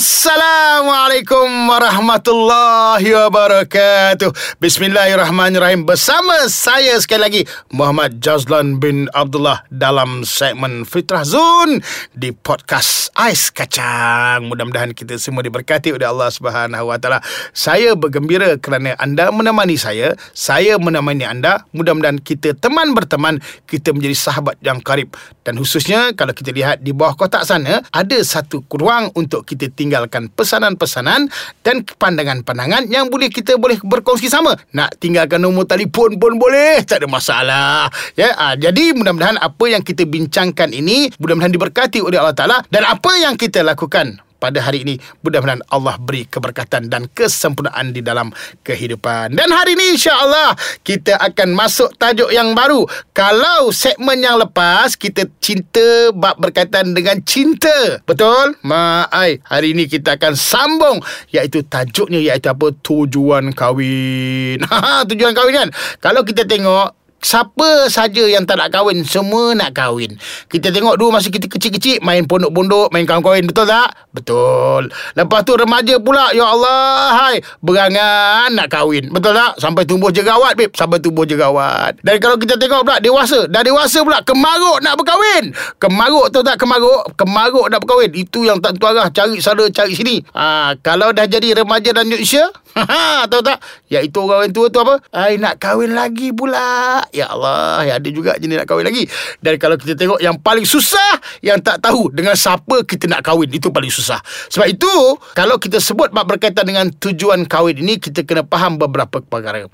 Assalamualaikum warahmatullahi wabarakatuh. Bismillahirrahmanirrahim. Bersama saya sekali lagi Muhammad Jazlan bin Abdullah dalam segmen Fitrah Zone di podcast Ais Kacang. Mudah-mudahan kita semua diberkati oleh Allah Subhanahu Wa Taala. Saya bergembira kerana anda menemani saya, saya menemani anda. Mudah-mudahan kita teman berteman, kita menjadi sahabat yang karib dan khususnya kalau kita lihat di bawah kotak sana ada satu ruang untuk kita tinggal tinggalkan pesanan-pesanan dan pandangan-pandangan yang boleh kita boleh berkongsi sama. Nak tinggalkan nombor telefon pun boleh, tak ada masalah. Ya, ha, jadi mudah-mudahan apa yang kita bincangkan ini mudah-mudahan diberkati oleh Allah Taala dan apa yang kita lakukan pada hari ini. Mudah-mudahan Allah beri keberkatan dan kesempurnaan di dalam kehidupan. Dan hari ini insya-Allah kita akan masuk tajuk yang baru. Kalau segmen yang lepas kita cinta bab berkaitan dengan cinta. Betul? Mai hari ini kita akan sambung iaitu tajuknya iaitu apa? Tujuan kahwin. Tujuan kahwin kan? Kalau kita tengok Siapa saja yang tak nak kahwin Semua nak kahwin. Kita tengok dulu Masa kita kecil-kecil Main pondok-pondok Main kahwin-kahwin Betul tak? Betul. Lepas tu remaja pula Ya Allah hai Berangan nak kahwin. Betul tak? Sampai tumbuh jegawat babe. Sampai tumbuh jegawat Dan kalau kita tengok pula Dewasa. Dah dewasa pula Kemaruk nak berkahwin. Kemaruk tu tak? Kemaruk? Kemaruk nak berkahwin. Itu yang tak tentu arah Cari sana cari sini. Ha, Kalau dah jadi remaja dan usia Tahu tak? Ya itu orang tua tu apa? Ai nak kahwin lagi pula Ya Allah ya, Ada juga jenis nak kahwin lagi Dan kalau kita tengok Yang paling susah Yang tak tahu Dengan siapa kita nak kahwin Itu paling susah Sebab itu Kalau kita sebut Bab berkaitan dengan Tujuan kahwin ini Kita kena faham beberapa perkara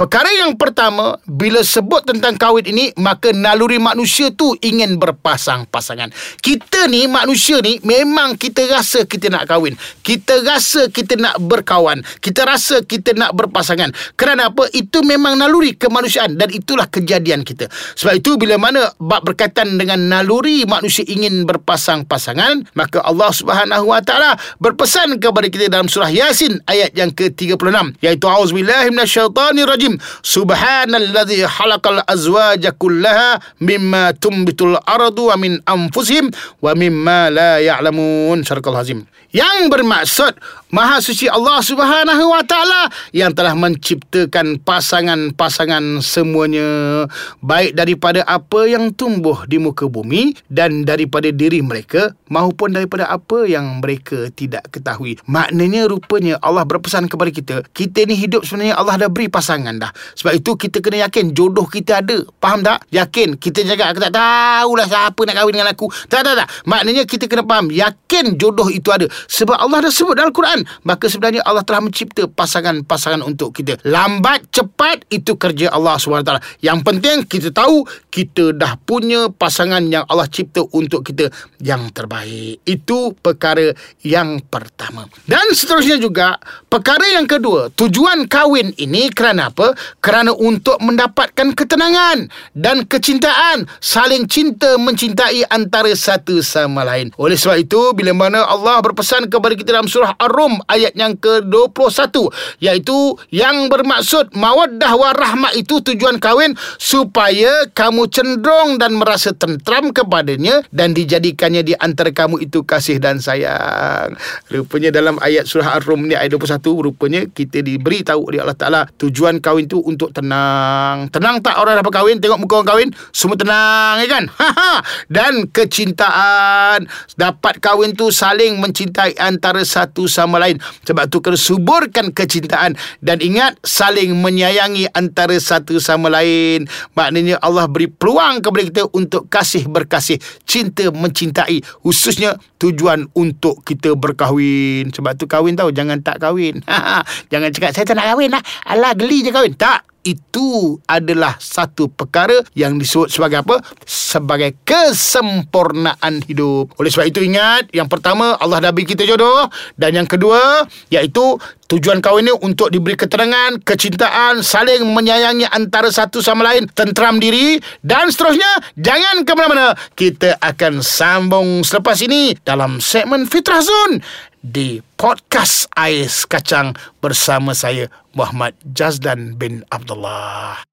Perkara yang pertama Bila sebut tentang kahwin ini Maka naluri manusia tu Ingin berpasang-pasangan. Kita ni manusia ni Memang kita rasa kita nak kahwin. Kita rasa kita nak berkawan. Kita rasa kita nak berpasangan. Kerana apa? Itu memang naluri kemanusiaan Dan itulah kejadian kita. Sebab itu bila mana Bab berkaitan dengan naluri Manusia ingin berpasang-pasangan Maka Allah subhanahu wa ta'ala Berpesan kepada kita dalam surah Yasin Ayat yang ke-36 Iaitu A'udzubillahiminasyaitanirrajim الرجيم سبحان الذي خلق الأزواج كلها مما تنبت الأرض ومن أنفسهم ومما لا يعلمون. شرق العظيم. Yang bermaksud Maha suci Allah Subhanahu wa taala yang telah menciptakan pasangan-pasangan semuanya baik daripada apa yang tumbuh di muka bumi dan daripada diri mereka maupun daripada apa yang mereka tidak ketahui. Maknanya rupanya Allah berpesan kepada kita, kita ni hidup sebenarnya Allah dah beri pasangan dah. Sebab itu kita kena yakin jodoh kita ada. Faham tak? Yakin. Kita jaga aku tak tahulah siapa nak kahwin dengan aku. Tak tak tak. Maknanya kita kena faham yakin jodoh itu ada. Sebab Allah dah sebut dalam Quran. Maka sebenarnya Allah telah mencipta pasangan-pasangan untuk kita. Lambat cepat itu kerja Allah SWT. Yang penting kita tahu kita dah punya pasangan yang Allah cipta untuk kita yang terbaik. Itu perkara yang pertama. Dan seterusnya juga perkara yang kedua. Tujuan kahwin ini kerana apa? Kerana untuk mendapatkan ketenangan dan kecintaan, saling cinta mencintai antara satu sama lain. Oleh sebab itu, bila mana Allah berpesan kepada kita dalam surah Ar-Rum ayat yang ke-21, iaitu yang bermaksud mawaddah warahmah itu tujuan kahwin supaya kamu cenderung dan merasa tentram kepadanya dan dijadikannya di antara kamu itu kasih dan sayang. Rupanya dalam ayat surah Ar-Rum ni ayat 21, rupanya kita diberi tahu oleh Allah Ta'ala tujuan kahwin tu untuk tenang. Tenang tak orang dapat kahwin? Tengok muka orang kahwin, semua tenang, ya kan? Dan kecintaan. Dapat kahwin tu saling mencintai antara satu sama lain. Sebab tu kena suburkan kecintaan. Dan ingat, saling menyayangi antara satu sama lain. Maknanya Allah beri peluang kepada kita untuk kasih berkasih. Cinta mencintai. Khususnya tujuan untuk kita berkahwin. Sebab tu kahwin tahu, jangan tak kahwin. jangan cakap, saya tak nak kahwin lah. Alah, geli je kahwin. Tak. Itu adalah satu perkara yang disebut sebagai apa? Sebagai kesempurnaan hidup. Oleh sebab itu ingat, yang pertama Allah dah beri kita jodoh dan yang kedua iaitu tujuan kahwin ini untuk diberi keterangan, kecintaan, saling menyayangi antara satu sama lain, tenteram diri dan seterusnya. Jangan ke mana-mana. Kita akan sambung selepas ini dalam segmen Fitrah Zone di podcast Ais Kacang bersama saya Muhammad Jazdan bin Abdullah.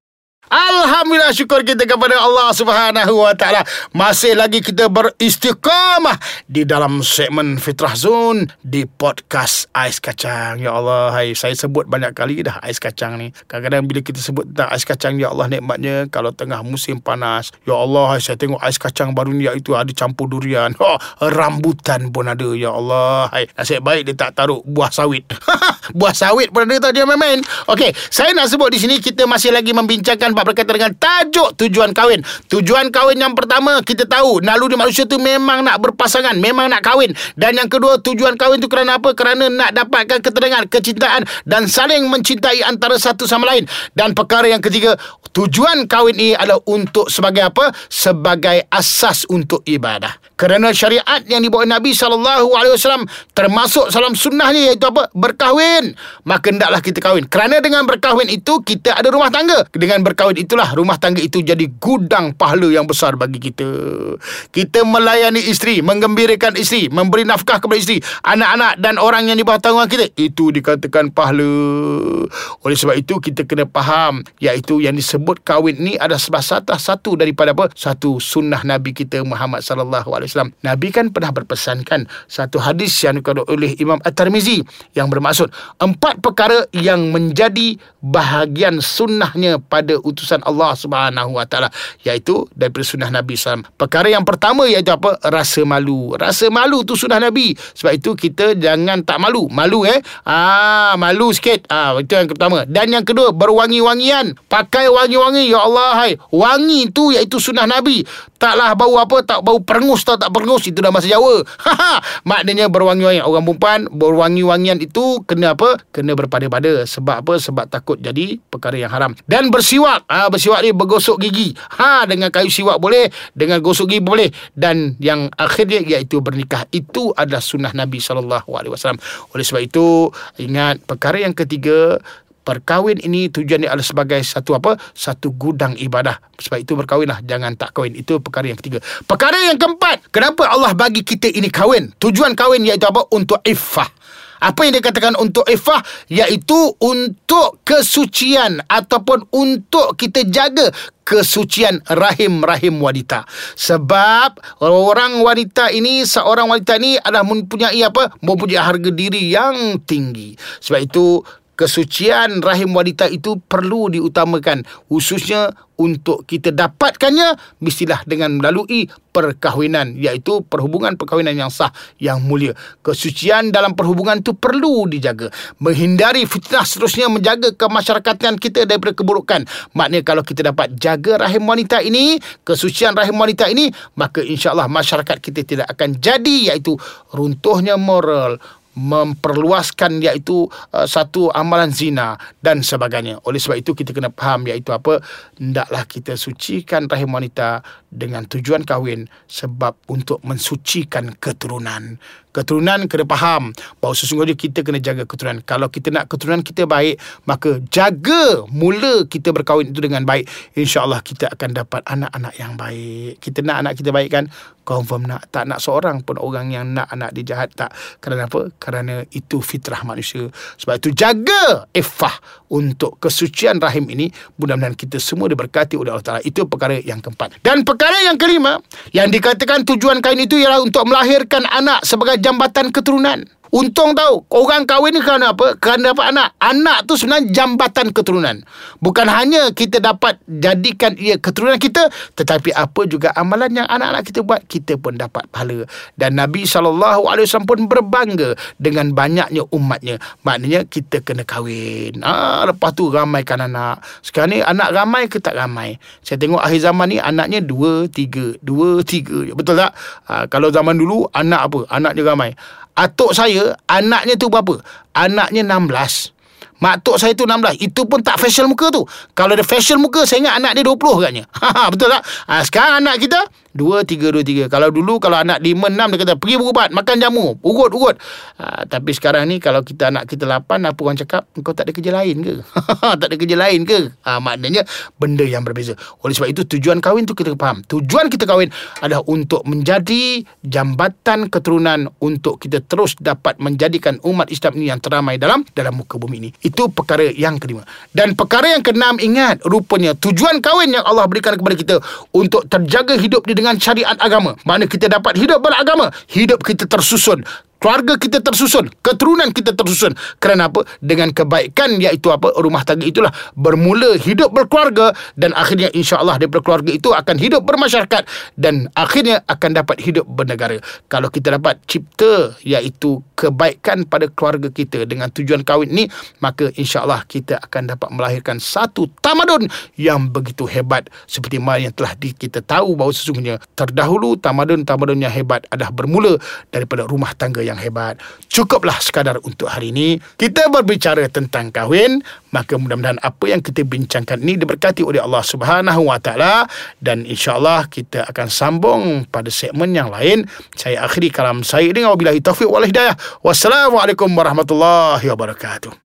Alhamdulillah syukur kita kepada Allah Subhanahu Wa Taala. Masih lagi kita beristiqamah di dalam segmen Fitrah Zone di podcast Ais Kacang. Ya Allah, hai saya sebut banyak kali dah ais kacang ni. Kadang-kadang bila kita sebut tentang ais kacang ya Allah nikmatnya kalau tengah musim panas. Ya Allah, hai saya tengok ais kacang baru ni iaitu ada campur durian. Oh, rambutan pun ada. Ya Allah, hai nasib baik dia tak taruh buah sawit. buah sawit pun ada tau dia main-main. Okey, saya nak sebut di sini kita masih lagi membincangkan bab berkaitan dengan tajuk tujuan kahwin. Tujuan kahwin yang pertama kita tahu naluri manusia tu memang nak berpasangan, memang nak kahwin. Dan yang kedua tujuan kahwin tu kerana apa? Kerana nak dapatkan ketenangan, kecintaan dan saling mencintai antara satu sama lain. Dan perkara yang ketiga, tujuan kahwin ini adalah untuk sebagai apa? Sebagai asas untuk ibadah. Kerana syariat yang dibawa Nabi SAW termasuk salam sunnahnya iaitu apa? Berkahwin. Maka hendaklah kita kahwin. Kerana dengan berkahwin itu kita ada rumah tangga. Dengan berkahwin itulah rumah tangga itu jadi gudang pahala yang besar bagi kita. Kita melayani isteri, menggembirakan isteri, memberi nafkah kepada isteri, anak-anak dan orang yang di bawah tanggungan kita. Itu dikatakan pahala. Oleh sebab itu kita kena faham iaitu yang disebut kahwin ni adalah sebab satu, satu daripada apa? Satu sunnah Nabi kita Muhammad sallallahu alaihi wasallam. Nabi kan pernah berpesankan satu hadis yang dikatakan oleh Imam At-Tirmizi yang bermaksud empat perkara yang menjadi bahagian sunnahnya pada utusan Allah Subhanahu Wa Taala iaitu daripada sunnah Nabi SAW. Perkara yang pertama iaitu apa? Rasa malu. Rasa malu tu sunnah Nabi. Sebab itu kita jangan tak malu. Malu eh. Ah, malu sikit. Ah, itu yang pertama. Dan yang kedua, berwangi-wangian. Pakai wangi-wangi. Ya Allah, hai. Wangi tu iaitu sunnah Nabi. Taklah bau apa, tak bau perengus atau tak perengus. Itu dah bahasa Jawa. Maknanya berwangi-wangian. Orang perempuan berwangi-wangian itu kena apa? Kena berpada-pada. Sebab apa? Sebab takut jadi perkara yang haram. Dan bersiwak. Ha, bersiwak ni bergosok gigi. Ha, dengan kayu siwak boleh. Dengan gosok gigi boleh. Dan yang akhirnya iaitu bernikah. Itu adalah sunnah Nabi SAW. Oleh sebab itu, ingat perkara yang ketiga, Perkahwin ini tujuannya adalah sebagai satu apa? Satu gudang ibadah. Sebab itu berkahwinlah. Jangan tak kahwin. Itu perkara yang ketiga. Perkara yang keempat. Kenapa Allah bagi kita ini kahwin? Tujuan kahwin iaitu apa? Untuk iffah. Apa yang dikatakan untuk ifah iaitu untuk kesucian ataupun untuk kita jaga kesucian rahim-rahim wanita. Sebab orang wanita ini seorang wanita ini adalah mempunyai apa? Mempunyai harga diri yang tinggi. Sebab itu kesucian rahim wanita itu perlu diutamakan khususnya untuk kita dapatkannya mestilah dengan melalui perkahwinan iaitu perhubungan perkahwinan yang sah yang mulia. Kesucian dalam perhubungan itu perlu dijaga. Menghindari fitnah seterusnya menjaga kemasyarakatan kita daripada keburukan. Maknanya kalau kita dapat jaga rahim wanita ini kesucian rahim wanita ini maka insyaallah masyarakat kita tidak akan jadi iaitu runtuhnya moral memperluaskan iaitu uh, satu amalan zina dan sebagainya. Oleh sebab itu kita kena faham iaitu apa hendaklah kita sucikan rahim wanita dengan tujuan kahwin sebab untuk mensucikan keturunan keturunan kena faham bahawa sesungguhnya kita kena jaga keturunan. Kalau kita nak keturunan kita baik, maka jaga mula kita berkahwin itu dengan baik. InsyaAllah kita akan dapat anak-anak yang baik. Kita nak anak kita baik kan? Confirm nak. Tak nak seorang pun orang yang nak anak dia jahat. Tak. Kerana apa? Kerana itu fitrah manusia. Sebab itu jaga ifah untuk kesucian rahim ini. Mudah-mudahan kita semua diberkati oleh Allah Ta'ala. Itu perkara yang keempat. Dan perkara yang kelima, yang dikatakan tujuan kain itu ialah untuk melahirkan anak sebagai jambatan keturunan. Untung tahu Orang kahwin ni kerana apa? Kerana dapat anak. Anak tu sebenarnya jambatan keturunan. Bukan hanya kita dapat Jadikan ia keturunan kita Tetapi apa juga amalan yang anak-anak kita buat Kita pun dapat pahala. Dan Nabi SAW pun berbangga Dengan banyaknya umatnya. Maknanya kita kena kahwin. Ah, Lepas tu ramaikan anak. Sekarang ni anak ramai ke tak ramai? Saya tengok akhir zaman ni Anaknya dua, tiga Dua, tiga Betul tak? Ah, kalau zaman dulu Anak apa? Anaknya ramai Atuk saya Anaknya tu berapa? Anaknya 16 Mak tok saya tu 16 Itu pun tak facial muka tu. Kalau ada facial muka Saya ingat anak dia 20 katnya. Betul tak? Ha, Sekarang anak kita Dua, tiga, dua, tiga. Kalau dulu kalau anak lima, enam dia kata pergi berubat, makan jamu, urut, urut. Ha, tapi sekarang ni kalau kita anak kita lapan, apa orang cakap? Kau tak ada kerja lain ke? tak ada kerja lain ke? Ha, maknanya benda yang berbeza. Oleh sebab itu tujuan kahwin tu kita faham. Tujuan kita kahwin adalah untuk menjadi jambatan keturunan untuk kita terus dapat menjadikan umat Islam ini yang teramai dalam dalam muka bumi ini. Itu perkara yang kelima. Dan perkara yang keenam ingat rupanya tujuan kahwin yang Allah berikan kepada kita untuk terjaga hidup ni dengan syariat agama. Mana kita dapat hidup beragama, hidup kita tersusun keluarga kita tersusun, keturunan kita tersusun. Kerana apa? Dengan kebaikan iaitu apa? Rumah tangga itulah bermula hidup berkeluarga dan akhirnya insya-Allah daripada keluarga itu akan hidup bermasyarakat dan akhirnya akan dapat hidup bernegara. Kalau kita dapat cipta iaitu kebaikan pada keluarga kita dengan tujuan kahwin ni, maka insya-Allah kita akan dapat melahirkan satu tamadun yang begitu hebat seperti mana yang telah di, kita tahu bahawa sesungguhnya terdahulu tamadun-tamadun yang hebat adalah bermula daripada rumah tangga yang hebat. Cukuplah sekadar untuk hari ini. Kita berbicara tentang kahwin. Maka mudah-mudahan apa yang kita bincangkan ini diberkati oleh Allah Subhanahu Wa Taala dan insya-Allah kita akan sambung pada segmen yang lain. Saya akhiri kalam saya dengan wabillahi taufiq wal hidayah. Wassalamualaikum warahmatullahi wabarakatuh.